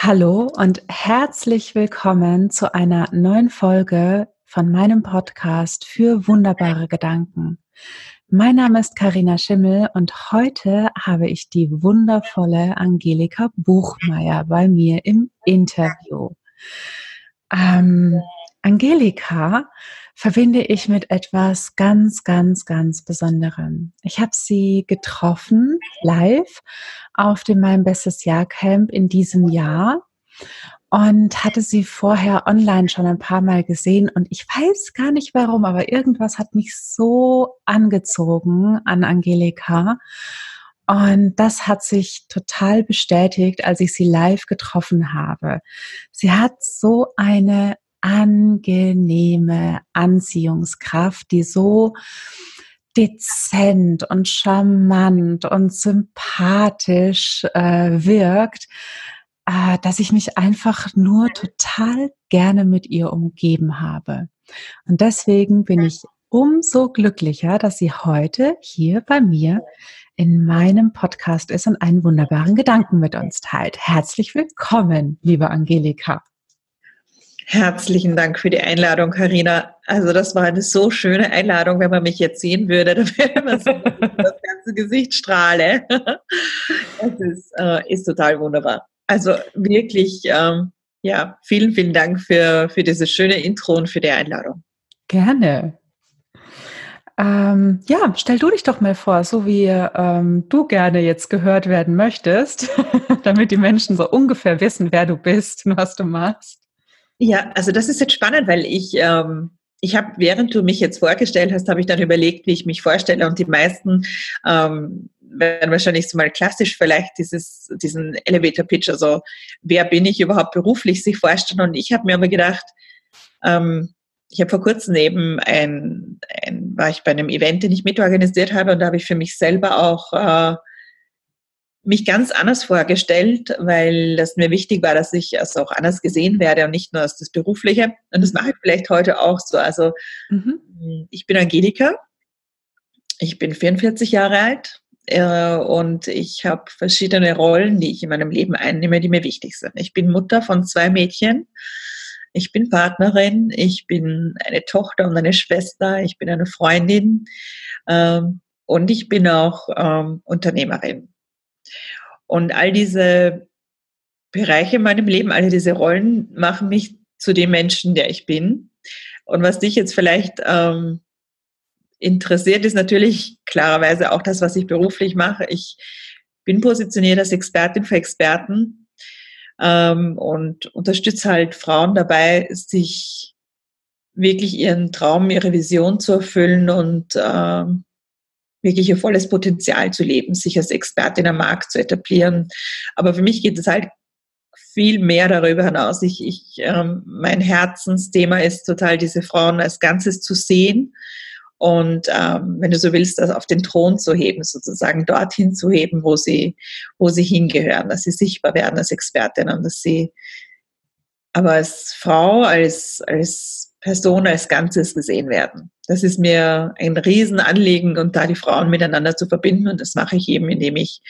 Hallo und herzlich willkommen zu einer neuen Folge von meinem Podcast für wunderbare Gedanken. Mein Name ist Karina Schimmel und heute habe ich die wundervolle Angelika Buchmeier bei mir im Interview. Ähm, Angelika verbinde ich mit etwas ganz, ganz, ganz Besonderem. Ich habe sie getroffen live auf dem Mein Bestes Jahr Camp in diesem Jahr und hatte sie vorher online schon ein paar Mal gesehen und ich weiß gar nicht warum, aber irgendwas hat mich so angezogen an Angelika. Und das hat sich total bestätigt, als ich sie live getroffen habe. Sie hat so eine angenehme Anziehungskraft, die so dezent und charmant und sympathisch äh, wirkt, äh, dass ich mich einfach nur total gerne mit ihr umgeben habe. Und deswegen bin ich umso glücklicher, dass sie heute hier bei mir in meinem Podcast ist und einen wunderbaren Gedanken mit uns teilt. Herzlich willkommen, liebe Angelika. Herzlichen Dank für die Einladung, Karina. Also das war eine so schöne Einladung, wenn man mich jetzt sehen würde, dann man so das ganze Gesicht strahle. Das ist, äh, ist total wunderbar. Also wirklich, ähm, ja, vielen, vielen Dank für, für dieses schöne Intro und für die Einladung. Gerne. Ähm, ja, stell du dich doch mal vor, so wie ähm, du gerne jetzt gehört werden möchtest, damit die Menschen so ungefähr wissen, wer du bist und was du machst. Ja, also das ist jetzt spannend, weil ich, ähm, ich habe, während du mich jetzt vorgestellt hast, habe ich dann überlegt, wie ich mich vorstelle. Und die meisten ähm, werden wahrscheinlich so mal klassisch vielleicht dieses, diesen Elevator Pitch, also wer bin ich überhaupt beruflich, sich vorstellen. Und ich habe mir aber gedacht, ähm, ich habe vor kurzem eben ein, ein, war ich bei einem Event, den ich mitorganisiert habe. Und da habe ich für mich selber auch äh, mich ganz anders vorgestellt, weil das mir wichtig war, dass ich also auch anders gesehen werde und nicht nur als das Berufliche. Und das mache ich vielleicht heute auch so. Also mhm. ich bin Angelika, ich bin 44 Jahre alt äh, und ich habe verschiedene Rollen, die ich in meinem Leben einnehme, die mir wichtig sind. Ich bin Mutter von zwei Mädchen. Ich bin Partnerin, ich bin eine Tochter und eine Schwester, ich bin eine Freundin ähm, und ich bin auch ähm, Unternehmerin. Und all diese Bereiche in meinem Leben, alle diese Rollen machen mich zu dem Menschen, der ich bin. Und was dich jetzt vielleicht ähm, interessiert, ist natürlich klarerweise auch das, was ich beruflich mache. Ich bin positioniert als Expertin für Experten ähm, und unterstütze halt Frauen dabei, sich wirklich ihren Traum, ihre Vision zu erfüllen und ähm, wirklich ihr volles Potenzial zu leben, sich als Expertin am Markt zu etablieren. Aber für mich geht es halt viel mehr darüber hinaus. Ich, ich, ähm, mein Herzensthema ist total, diese Frauen als Ganzes zu sehen und ähm, wenn du so willst, das auf den Thron zu heben, sozusagen dorthin zu heben, wo sie, wo sie hingehören, dass sie sichtbar werden als Expertin und dass sie aber als Frau, als, als Person, als Ganzes gesehen werden. Das ist mir ein Riesenanliegen und da die Frauen miteinander zu verbinden und das mache ich eben, indem ich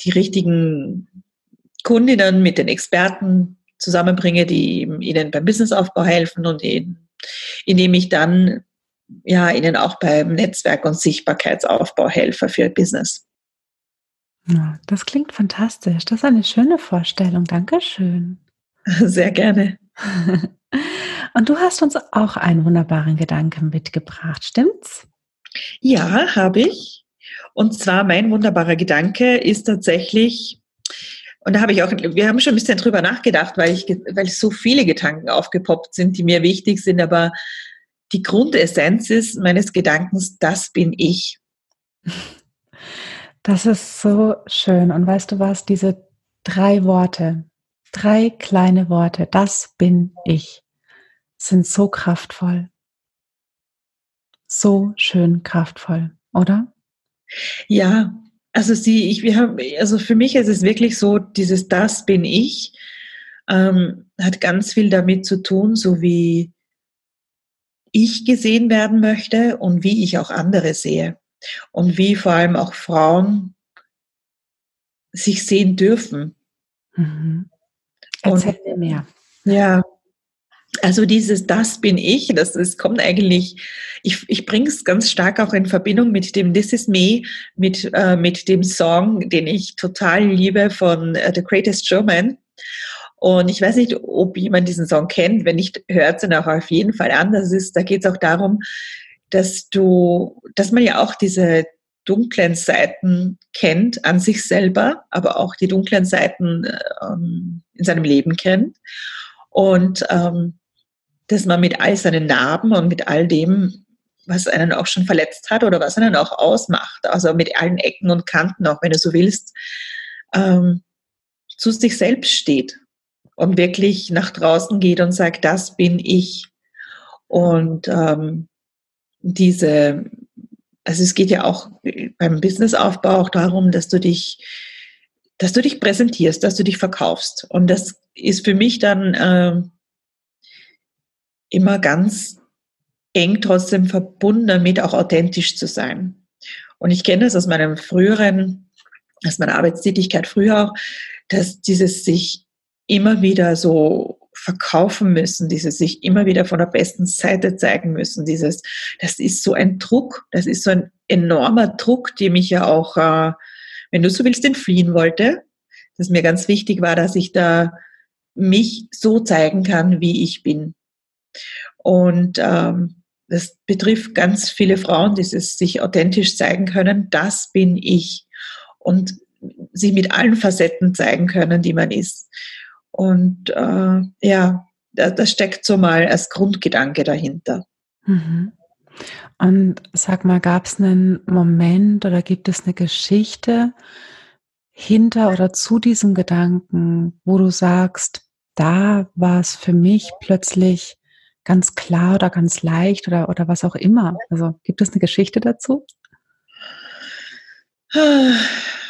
die richtigen Kundinnen mit den Experten zusammenbringe, die ihnen beim Businessaufbau helfen und indem ich dann ja ihnen auch beim Netzwerk- und Sichtbarkeitsaufbau helfe für ihr Business. Das klingt fantastisch. Das ist eine schöne Vorstellung. Dankeschön. Sehr gerne. Und du hast uns auch einen wunderbaren Gedanken mitgebracht, stimmt's? Ja, habe ich. Und zwar mein wunderbarer Gedanke ist tatsächlich, und da habe ich auch, wir haben schon ein bisschen drüber nachgedacht, weil ich, weil so viele Gedanken aufgepoppt sind, die mir wichtig sind, aber die Grundessenz ist meines Gedankens, das bin ich. Das ist so schön. Und weißt du was, diese drei Worte, drei kleine Worte, das bin ich, sind so kraftvoll. So schön kraftvoll, oder? Ja, also sie, ich, wir haben, also für mich ist es wirklich so, dieses Das bin ich, ähm, hat ganz viel damit zu tun, so wie ich gesehen werden möchte und wie ich auch andere sehe. Und wie vor allem auch Frauen sich sehen dürfen. Mhm. Erzähl mir mehr. Ja, also dieses Das bin ich, das, das kommt eigentlich, ich, ich bringe es ganz stark auch in Verbindung mit dem This is Me, mit, äh, mit dem Song, den ich total liebe von uh, The Greatest Showman. Und ich weiß nicht, ob jemand diesen Song kennt. Wenn nicht, hört es ihn auch auf jeden Fall an. Das ist, da geht es auch darum, dass du, dass man ja auch diese dunklen Seiten kennt an sich selber, aber auch die dunklen Seiten ähm, in seinem Leben kennt. Und ähm, dass man mit all seinen Narben und mit all dem, was einen auch schon verletzt hat oder was einen auch ausmacht, also mit allen Ecken und Kanten, auch wenn du so willst, ähm, zu sich selbst steht und wirklich nach draußen geht und sagt, das bin ich. Und ähm, diese, also es geht ja auch beim Businessaufbau auch darum, dass du dich, dass du dich präsentierst, dass du dich verkaufst. Und das ist für mich dann äh, immer ganz eng trotzdem verbunden damit, auch authentisch zu sein. Und ich kenne das aus meinem früheren, aus meiner Arbeitstätigkeit früher auch, dass dieses sich immer wieder so verkaufen müssen, dieses sich immer wieder von der besten Seite zeigen müssen, dieses, das ist so ein Druck, das ist so ein enormer Druck, dem ich ja auch, äh, wenn du so willst, entfliehen wollte, dass mir ganz wichtig war, dass ich da mich so zeigen kann, wie ich bin. Und ähm, das betrifft ganz viele Frauen, die sich authentisch zeigen können. Das bin ich. Und sich mit allen Facetten zeigen können, die man ist. Und äh, ja, das steckt so mal als Grundgedanke dahinter. Mhm. Und sag mal, gab es einen Moment oder gibt es eine Geschichte hinter oder zu diesem Gedanken, wo du sagst, da war es für mich plötzlich ganz klar oder ganz leicht oder, oder was auch immer. Also gibt es eine Geschichte dazu?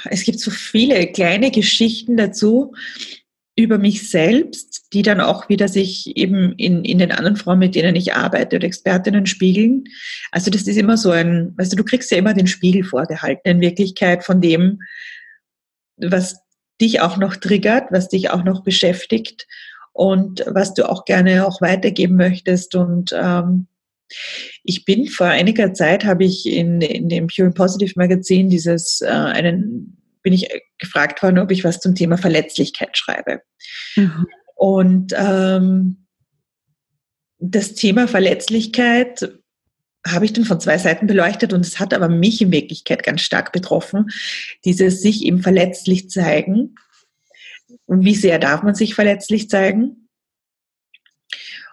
Es gibt so viele kleine Geschichten dazu über mich selbst, die dann auch wieder sich eben in, in den anderen Frauen, mit denen ich arbeite oder Expertinnen spiegeln. Also das ist immer so ein, weißt du, du kriegst ja immer den Spiegel vorgehalten in Wirklichkeit von dem, was dich auch noch triggert, was dich auch noch beschäftigt und was du auch gerne auch weitergeben möchtest. Und ähm, ich bin vor einiger Zeit, habe ich in, in dem Pure and Positive Magazin dieses, äh, einen, bin ich gefragt worden, ob ich was zum Thema Verletzlichkeit schreibe. Mhm. Und ähm, das Thema Verletzlichkeit habe ich dann von zwei Seiten beleuchtet und es hat aber mich in Wirklichkeit ganz stark betroffen, dieses sich eben verletzlich zeigen wie sehr darf man sich verletzlich zeigen?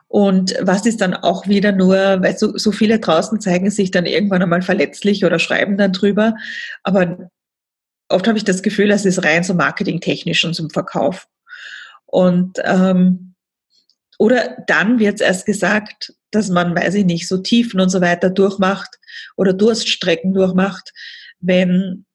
Und was ist dann auch wieder nur, weil so, so viele draußen zeigen sich dann irgendwann einmal verletzlich oder schreiben dann drüber. Aber oft habe ich das Gefühl, das ist rein so marketingtechnisch und zum Verkauf. Und ähm, oder dann wird es erst gesagt, dass man, weiß ich nicht, so Tiefen und so weiter durchmacht oder Durststrecken durchmacht, wenn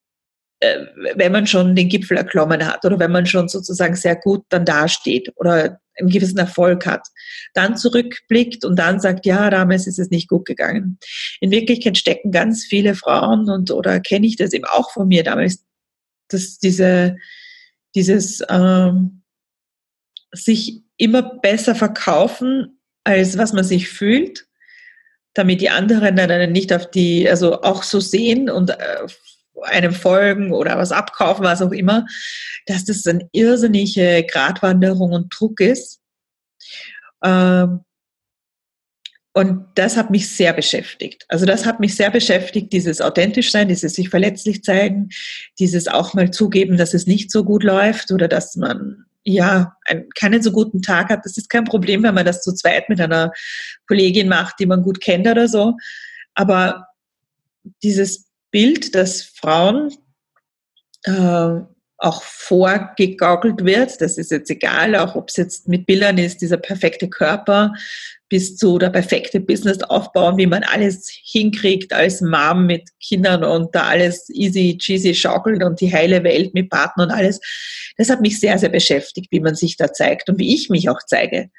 wenn man schon den Gipfel erklommen hat oder wenn man schon sozusagen sehr gut dann dasteht oder einen gewissen Erfolg hat, dann zurückblickt und dann sagt, ja, damals ist es nicht gut gegangen. In Wirklichkeit stecken ganz viele Frauen und oder kenne ich das eben auch von mir damals, dass diese dieses ähm, sich immer besser verkaufen, als was man sich fühlt, damit die anderen dann nicht auf die, also auch so sehen und äh, einem folgen oder was abkaufen, was auch immer, dass das eine irrsinnige Gratwanderung und Druck ist. Ähm, und das hat mich sehr beschäftigt. Also das hat mich sehr beschäftigt, dieses authentisch sein, dieses sich verletzlich zeigen, dieses auch mal zugeben, dass es nicht so gut läuft oder dass man ja einen, keinen so guten Tag hat. Das ist kein Problem, wenn man das zu zweit mit einer Kollegin macht, die man gut kennt oder so. Aber dieses Bild, dass Frauen äh, auch vorgegaukelt wird. Das ist jetzt egal, auch ob es jetzt mit Bildern ist, dieser perfekte Körper bis zu der perfekte Business aufbauen, wie man alles hinkriegt als Mom mit Kindern und da alles easy cheesy schaukelt und die heile Welt mit Partner und alles. Das hat mich sehr, sehr beschäftigt, wie man sich da zeigt und wie ich mich auch zeige.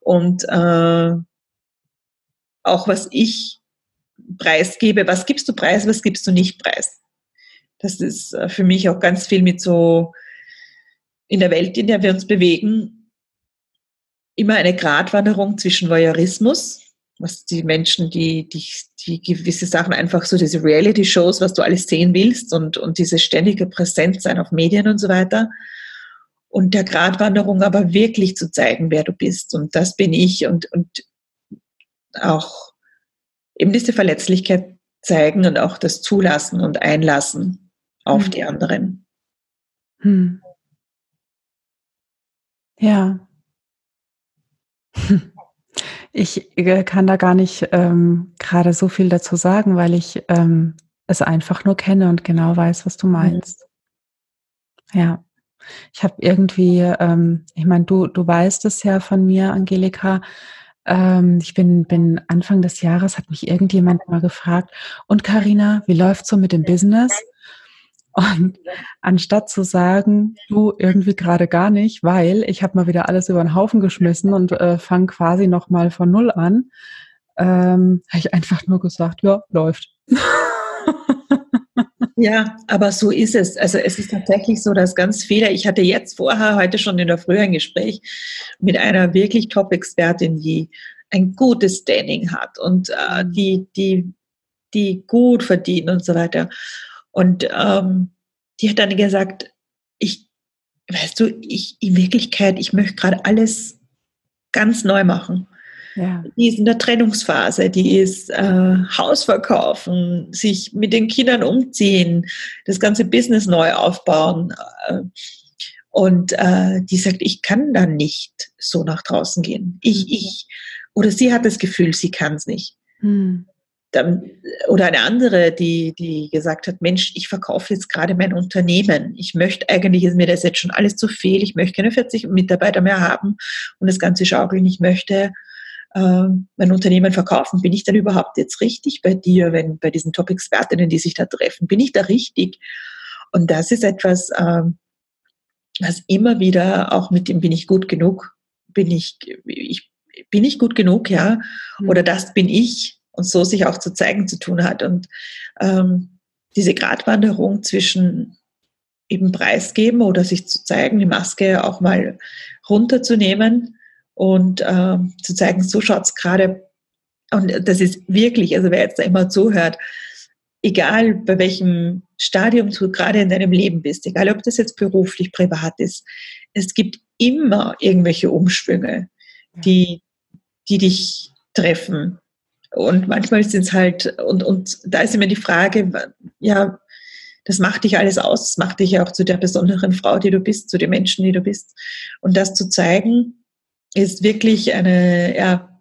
Und äh, auch was ich preisgebe, was gibst du preis, was gibst du nicht preis. Das ist äh, für mich auch ganz viel mit so in der Welt, in der wir uns bewegen, immer eine Gratwanderung zwischen Voyeurismus, was die Menschen, die, die, die gewisse Sachen einfach so, diese Reality-Shows, was du alles sehen willst und, und diese ständige Präsenz sein auf Medien und so weiter. Und der Gratwanderung aber wirklich zu zeigen, wer du bist. Und das bin ich und, und auch eben diese Verletzlichkeit zeigen und auch das Zulassen und Einlassen auf hm. die anderen. Hm. Ja. Ich äh, kann da gar nicht ähm, gerade so viel dazu sagen, weil ich ähm, es einfach nur kenne und genau weiß, was du mhm. meinst. Mhm. Ja. Ich habe irgendwie, ähm, ich meine, du, du weißt es ja von mir, Angelika. Ähm, ich bin, bin Anfang des Jahres, hat mich irgendjemand mal gefragt, und Karina, wie läuft's so mit dem Business? Und anstatt zu sagen, du irgendwie gerade gar nicht, weil ich habe mal wieder alles über den Haufen geschmissen und äh, fange quasi nochmal von null an, ähm, habe ich einfach nur gesagt, ja, läuft. Ja, aber so ist es. Also es ist tatsächlich so, dass ganz viele, ich hatte jetzt vorher, heute schon in der Früh ein Gespräch mit einer wirklich Top-Expertin, die ein gutes Standing hat und äh, die, die, die gut verdient und so weiter. Und ähm, die hat dann gesagt, ich, weißt du, ich in Wirklichkeit, ich möchte gerade alles ganz neu machen. Ja. Die ist in der Trennungsphase, die ist äh, Haus verkaufen, sich mit den Kindern umziehen, das ganze Business neu aufbauen. Äh, und äh, die sagt, ich kann dann nicht so nach draußen gehen. Ich, mhm. ich, oder sie hat das Gefühl, sie kann es nicht. Hm dann, oder eine andere, die, die gesagt hat, Mensch, ich verkaufe jetzt gerade mein Unternehmen. Ich möchte eigentlich, ist mir das jetzt schon alles zu viel. Ich möchte keine 40 Mitarbeiter mehr haben und das Ganze schaukeln. Ich möchte äh, mein Unternehmen verkaufen. Bin ich dann überhaupt jetzt richtig bei dir, wenn bei diesen Top-Expertinnen, die sich da treffen? Bin ich da richtig? Und das ist etwas, äh, was immer wieder auch mit dem bin ich gut genug, bin ich, ich bin ich gut genug, ja, oder mhm. das bin ich, und so sich auch zu zeigen zu tun hat. Und ähm, diese Gratwanderung zwischen eben preisgeben oder sich zu zeigen, die Maske auch mal runterzunehmen und äh, zu zeigen, so schaut es gerade. Und das ist wirklich, also wer jetzt da immer zuhört, egal bei welchem Stadium du gerade in deinem Leben bist, egal ob das jetzt beruflich, privat ist, es gibt immer irgendwelche Umschwünge, die, die dich treffen. Und manchmal sind es halt, und, und da ist immer die Frage, ja, das macht dich alles aus, das macht dich ja auch zu der besonderen Frau, die du bist, zu den Menschen, die du bist. Und das zu zeigen, ist wirklich eine, ja,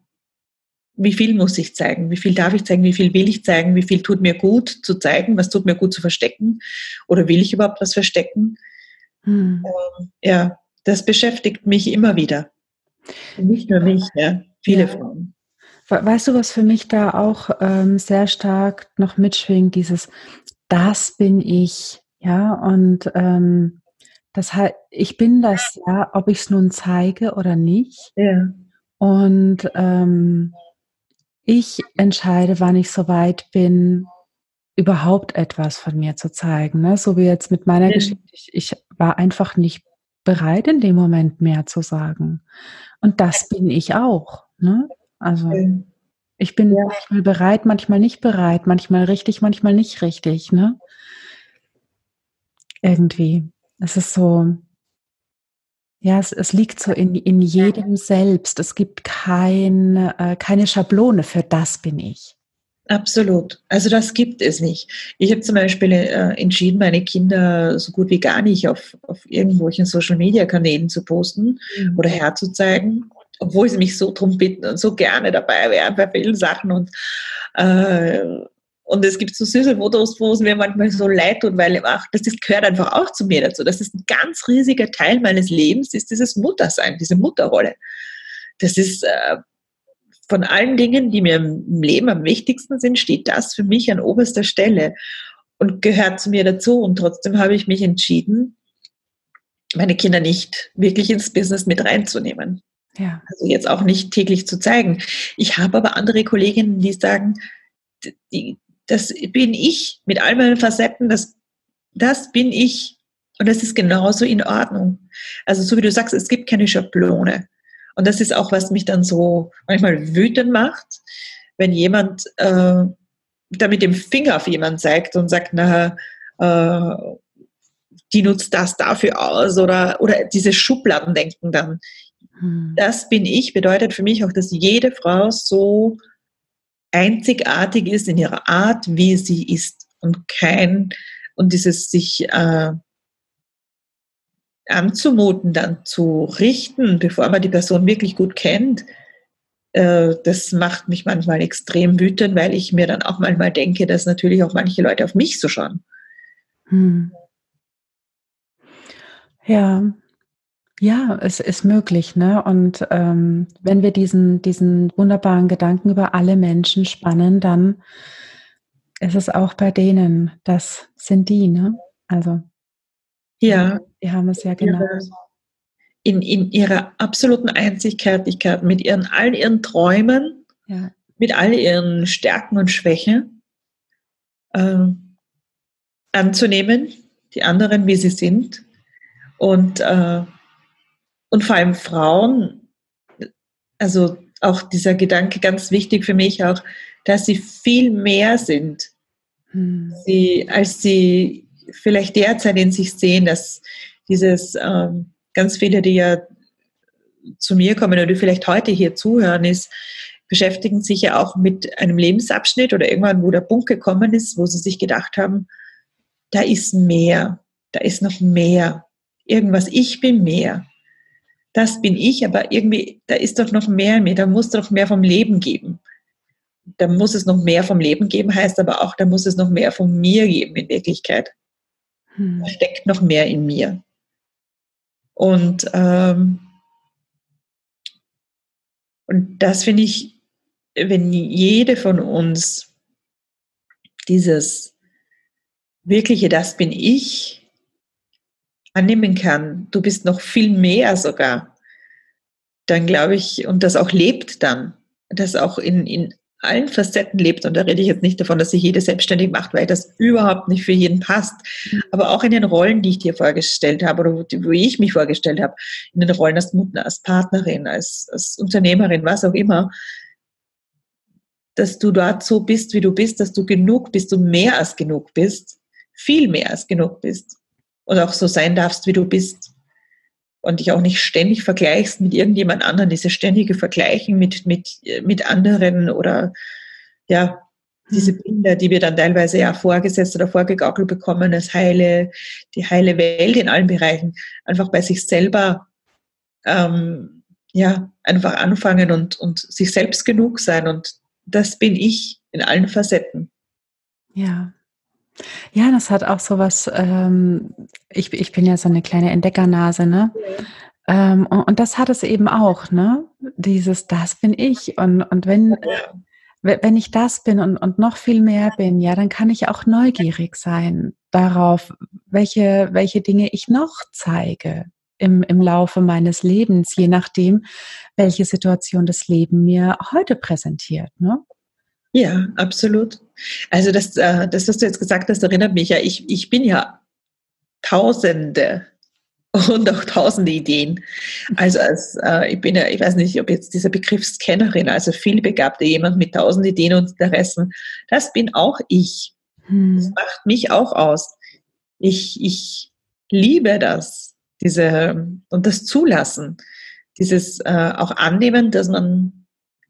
wie viel muss ich zeigen? Wie viel darf ich zeigen? Wie viel will ich zeigen? Wie viel tut mir gut zu zeigen? Was tut mir gut zu verstecken? Oder will ich überhaupt was verstecken? Hm. Ähm, ja, das beschäftigt mich immer wieder. Nicht nur mich, ja, viele ja. Frauen. Weißt du, was für mich da auch ähm, sehr stark noch mitschwingt, dieses Das bin ich, ja, und ähm, das halt, ich bin das ja, ob ich es nun zeige oder nicht. Ja. Und ähm, ich entscheide, wann ich soweit bin, überhaupt etwas von mir zu zeigen. Ne? So wie jetzt mit meiner ja. Geschichte. Ich, ich war einfach nicht bereit, in dem Moment mehr zu sagen. Und das bin ich auch. Ne? Also ich bin ja. manchmal bereit, manchmal nicht bereit, manchmal richtig, manchmal nicht richtig, ne? Irgendwie. Es ist so, ja, es, es liegt so in, in jedem selbst. Es gibt kein, äh, keine Schablone für das bin ich. Absolut. Also das gibt es nicht. Ich habe zum Beispiel äh, entschieden, meine Kinder so gut wie gar nicht auf, auf irgendwelchen Social-Media-Kanälen zu posten mhm. oder herzuzeigen obwohl sie mich so drum bitten und so gerne dabei wären bei vielen Sachen und äh, und es gibt so süße Fotos, wo es mir manchmal so leid tut, weil ach, das ist, gehört einfach auch zu mir dazu. Das ist ein ganz riesiger Teil meines Lebens, ist dieses Muttersein, diese Mutterrolle. Das ist äh, von allen Dingen, die mir im Leben am wichtigsten sind, steht das für mich an oberster Stelle und gehört zu mir dazu. Und trotzdem habe ich mich entschieden, meine Kinder nicht wirklich ins Business mit reinzunehmen. Ja. Also jetzt auch nicht täglich zu zeigen. Ich habe aber andere Kolleginnen, die sagen, die, das bin ich mit all meinen Facetten, das, das bin ich. Und das ist genauso in Ordnung. Also so wie du sagst, es gibt keine Schablone. Und das ist auch, was mich dann so manchmal wütend macht, wenn jemand äh, da mit dem Finger auf jemanden zeigt und sagt, na, äh, die nutzt das dafür aus oder, oder diese Schubladendenken dann. Hm. Das bin ich, bedeutet für mich auch, dass jede Frau so einzigartig ist in ihrer Art, wie sie ist und kein, und dieses sich äh, anzumuten, dann zu richten, bevor man die Person wirklich gut kennt, äh, das macht mich manchmal extrem wütend, weil ich mir dann auch manchmal denke, dass natürlich auch manche Leute auf mich so schauen. Hm. Ja, ja, es ist möglich, ne? Und ähm, wenn wir diesen, diesen wunderbaren Gedanken über alle Menschen spannen, dann ist es auch bei denen, das sind die, ne? Also ja, die haben es ja genau. In, in ihrer absoluten Einzigartigkeit, mit ihren all ihren Träumen, ja. mit all ihren Stärken und Schwächen äh, anzunehmen, die anderen, wie sie sind und äh, und vor allem Frauen, also auch dieser Gedanke ganz wichtig für mich auch, dass sie viel mehr sind, hm. sie, als sie vielleicht derzeit in sich sehen, dass dieses ähm, ganz viele, die ja zu mir kommen oder die vielleicht heute hier zuhören, ist, beschäftigen sich ja auch mit einem Lebensabschnitt oder irgendwann, wo der Punkt gekommen ist, wo sie sich gedacht haben, da ist mehr, da ist noch mehr, irgendwas, ich bin mehr das bin ich, aber irgendwie, da ist doch noch mehr in mir, da muss doch mehr vom Leben geben. Da muss es noch mehr vom Leben geben, heißt aber auch, da muss es noch mehr von mir geben in Wirklichkeit. Hm. Da steckt noch mehr in mir. Und, ähm, und das finde ich, wenn jede von uns dieses wirkliche, das bin ich, annehmen kann, du bist noch viel mehr sogar, dann glaube ich, und das auch lebt dann, das auch in, in allen Facetten lebt, und da rede ich jetzt nicht davon, dass sich jede selbstständig macht, weil das überhaupt nicht für jeden passt, mhm. aber auch in den Rollen, die ich dir vorgestellt habe oder wo, ich mich vorgestellt habe, in den Rollen als Mutter, als Partnerin, als, als Unternehmerin, was auch immer, dass du dort so bist, wie du bist, dass du genug bist, du mehr als genug bist, viel mehr als genug bist und auch so sein darfst, wie du bist. Und dich auch nicht ständig vergleichst mit irgendjemand anderen, diese ständige Vergleichen mit, mit, mit anderen oder ja, diese hm. Bilder, die wir dann teilweise ja vorgesetzt oder vorgegaukelt bekommen, als heile, die heile Welt in allen Bereichen, einfach bei sich selber ähm, ja, einfach anfangen und, und sich selbst genug sein. Und das bin ich in allen Facetten. Ja, ja, das hat auch so was, ähm, ich, ich bin ja so eine kleine Entdeckernase, ne? Ähm, und, und, das hat es eben auch, ne? Dieses, das bin ich. Und, und wenn, ja. wenn ich das bin und, und noch viel mehr bin, ja, dann kann ich auch neugierig sein darauf, welche, welche Dinge ich noch zeige im, im Laufe meines Lebens, je nachdem, welche Situation das Leben mir heute präsentiert. Ne? Ja, absolut. Also das, äh, das, was du jetzt gesagt hast, erinnert mich ja, ich, ich bin ja Tausende und auch tausende Ideen. Also als, äh, ich bin ja, ich weiß nicht, ob jetzt dieser Begriff Scannerin, also vielbegabte jemand mit tausend Ideen und Interessen, das bin auch ich. Hm. Das macht mich auch aus. Ich, ich liebe das, diese, und das Zulassen, dieses äh, auch annehmen, dass man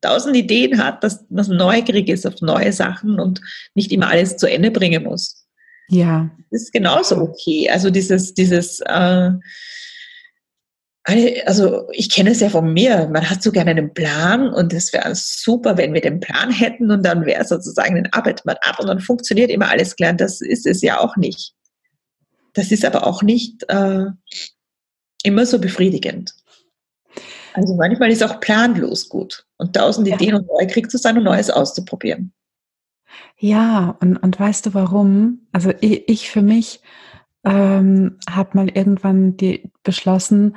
tausend Ideen hat, dass man neugierig ist auf neue Sachen und nicht immer alles zu Ende bringen muss. Ja. Das ist genauso okay. Also dieses, dieses, äh, also ich kenne es ja von mir, man hat so gerne einen Plan und es wäre super, wenn wir den Plan hätten und dann wäre sozusagen, den arbeitet man ab und dann funktioniert immer alles klar. Das ist es ja auch nicht. Das ist aber auch nicht äh, immer so befriedigend. Also manchmal ist auch planlos gut und tausend ja. Ideen und neugierig zu sein und Neues auszuprobieren. Ja, und, und weißt du warum? Also ich, ich für mich ähm, habe mal irgendwann die, beschlossen,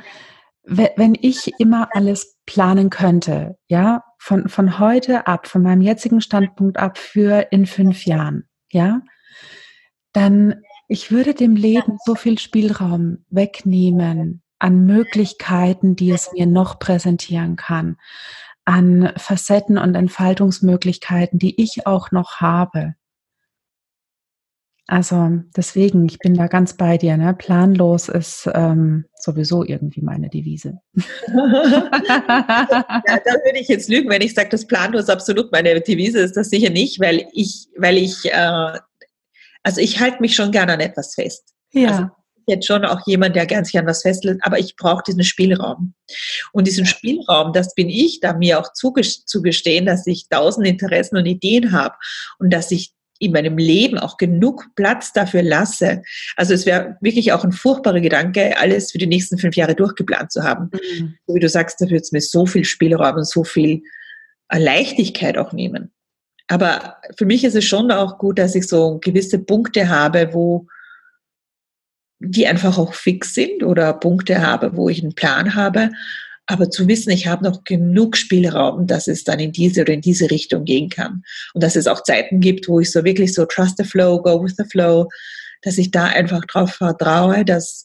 wenn ich immer alles planen könnte, ja, von, von heute ab, von meinem jetzigen Standpunkt ab für in fünf Jahren, ja, dann ich würde dem Leben so viel Spielraum wegnehmen, an Möglichkeiten, die es mir noch präsentieren kann, an Facetten und Entfaltungsmöglichkeiten, die ich auch noch habe. Also deswegen, ich bin da ganz bei dir. Ne? Planlos ist ähm, sowieso irgendwie meine Devise. ja, da würde ich jetzt lügen, wenn ich sage, dass planlos absolut meine Devise ist. Das sicher nicht, weil ich, weil ich, äh, also ich halte mich schon gerne an etwas fest. Ja. Also jetzt schon auch jemand, der gern sich an was festhält, aber ich brauche diesen Spielraum. Und diesen Spielraum, das bin ich, da mir auch zugestehen, dass ich tausend Interessen und Ideen habe und dass ich in meinem Leben auch genug Platz dafür lasse. Also es wäre wirklich auch ein furchtbarer Gedanke, alles für die nächsten fünf Jahre durchgeplant zu haben. Mhm. So wie du sagst, da wird es mir so viel Spielraum und so viel äh, Leichtigkeit auch nehmen. Aber für mich ist es schon auch gut, dass ich so gewisse Punkte habe, wo die einfach auch fix sind oder Punkte habe, wo ich einen Plan habe aber zu wissen, ich habe noch genug Spielraum, dass es dann in diese oder in diese Richtung gehen kann. Und dass es auch Zeiten gibt, wo ich so wirklich so trust the flow, go with the flow, dass ich da einfach darauf vertraue, dass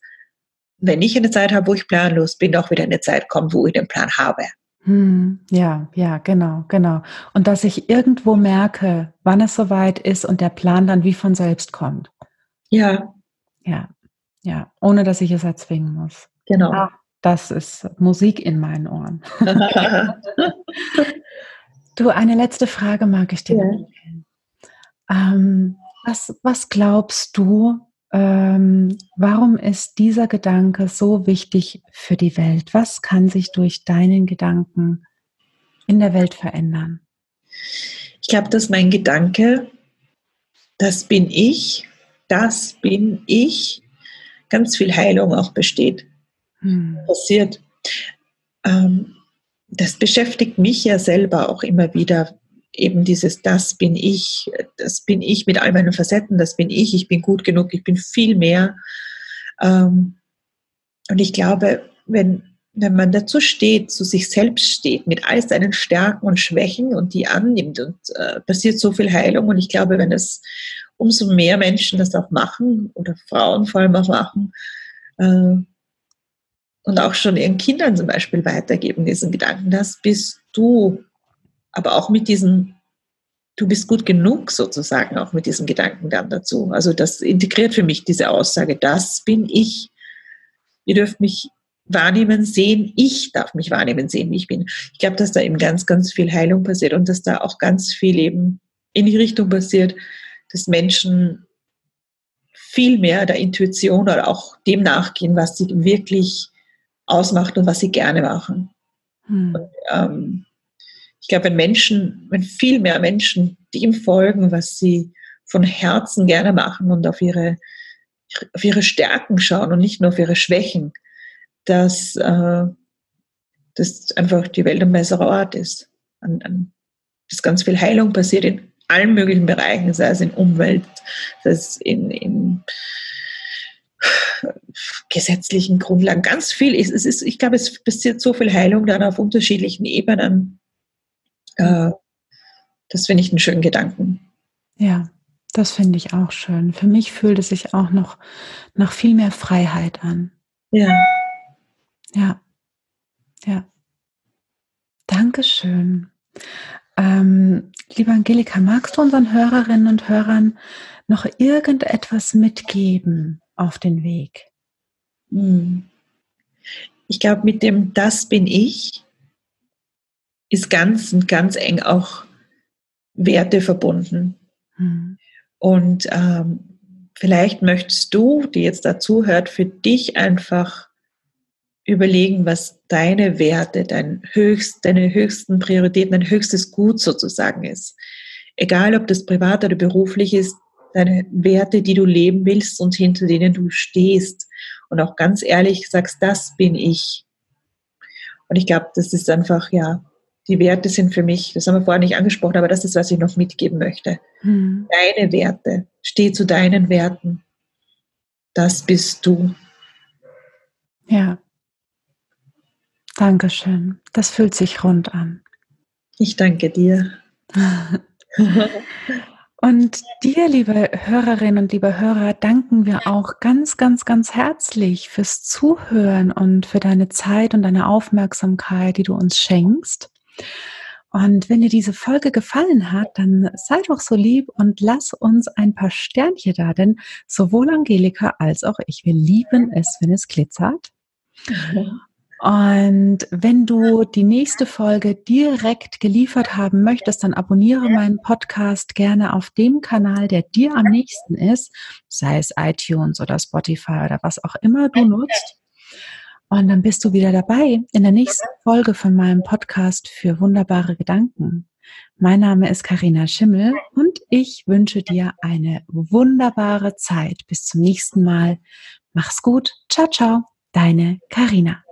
wenn ich eine Zeit habe, wo ich planlos bin, auch wieder eine Zeit kommt, wo ich den Plan habe. Hm, ja, ja, genau, genau. Und dass ich irgendwo merke, wann es soweit ist und der Plan dann wie von selbst kommt. Ja. Ja, ja, ohne dass ich es erzwingen muss. Genau. Ah, das ist Musik in meinen Ohren. du, eine letzte Frage mag ich dir ja. stellen. Ähm, was, was glaubst du, ähm, warum ist dieser Gedanke so wichtig für die Welt? Was kann sich durch deinen Gedanken in der Welt verändern? Ich glaube, dass mein Gedanke, das bin ich, das bin ich, ganz viel Heilung auch besteht hm. passiert. Ähm, das beschäftigt mich ja selber auch immer wieder. Eben dieses, das bin ich, das bin ich mit all meinen Facetten, das bin ich, ich bin gut genug, ich bin viel mehr. Ähm, und ich glaube, wenn, wenn man dazu steht, zu sich selbst steht, mit all seinen Stärken und Schwächen und die annimmt und äh, passiert so viel Heilung. Und ich glaube, wenn es umso mehr Menschen das auch machen oder Frauen vor allem auch machen, äh, und auch schon ihren Kindern zum Beispiel weitergeben, diesen Gedanken, das bist du, aber auch mit diesem, du bist gut genug sozusagen, auch mit diesen Gedanken dann dazu. Also das integriert für mich diese Aussage, das bin ich. Ihr dürft mich wahrnehmen, sehen, ich darf mich wahrnehmen, sehen, wie ich bin. Ich glaube, dass da eben ganz, ganz viel Heilung passiert und dass da auch ganz viel eben in die Richtung passiert, dass Menschen viel mehr der Intuition oder auch dem nachgehen, was sie wirklich ausmacht und was sie gerne machen. Hm. Und, ähm, ich glaube, wenn Menschen, wenn viel mehr Menschen dem folgen, was sie von Herzen gerne machen und auf ihre, auf ihre Stärken schauen und nicht nur auf ihre Schwächen, dass, äh, dass einfach die Welt ein besserer Ort ist. Und, und, dass ganz viel Heilung passiert in allen möglichen Bereichen, sei es in Umwelt, sei es in, in gesetzlichen Grundlagen, ganz viel. Es ist, ich glaube, es passiert so viel Heilung dann auf unterschiedlichen Ebenen. Äh, das finde ich einen schönen Gedanken. Ja, das finde ich auch schön. Für mich fühlt es sich auch noch nach viel mehr Freiheit an. Ja. Ja. Ja. Dankeschön. Ähm, liebe Angelika, magst du unseren Hörerinnen und Hörern noch irgendetwas mitgeben auf den Weg? Hm. Ich glaube, mit dem Das bin ich ist ganz und ganz eng auch Werte verbunden. Mhm. Und ähm, vielleicht möchtest du, die jetzt dazu hört, für dich einfach überlegen, was deine Werte, dein höchst, deine höchsten Prioritäten, dein höchstes Gut sozusagen ist. Egal, ob das privat oder beruflich ist, deine Werte, die du leben willst und hinter denen du stehst und auch ganz ehrlich sagst, das bin ich. Und ich glaube, das ist einfach, ja, die Werte sind für mich, das haben wir vorher nicht angesprochen, aber das ist, was ich noch mitgeben möchte. Hm. Deine Werte, steh zu deinen Werten. Das bist du. Ja. Dankeschön. Das fühlt sich rund an. Ich danke dir. Und dir, liebe Hörerinnen und liebe Hörer, danken wir auch ganz, ganz, ganz herzlich fürs Zuhören und für deine Zeit und deine Aufmerksamkeit, die du uns schenkst. Und wenn dir diese Folge gefallen hat, dann sei doch so lieb und lass uns ein paar Sternchen da, denn sowohl Angelika als auch ich, wir lieben es, wenn es glitzert. Und wenn du die nächste Folge direkt geliefert haben möchtest, dann abonniere meinen Podcast gerne auf dem Kanal, der dir am nächsten ist, sei es iTunes oder Spotify oder was auch immer du nutzt. Und dann bist du wieder dabei in der nächsten Folge von meinem Podcast für wunderbare Gedanken. Mein Name ist Karina Schimmel und ich wünsche dir eine wunderbare Zeit. Bis zum nächsten Mal. Mach's gut. Ciao, ciao. Deine Karina.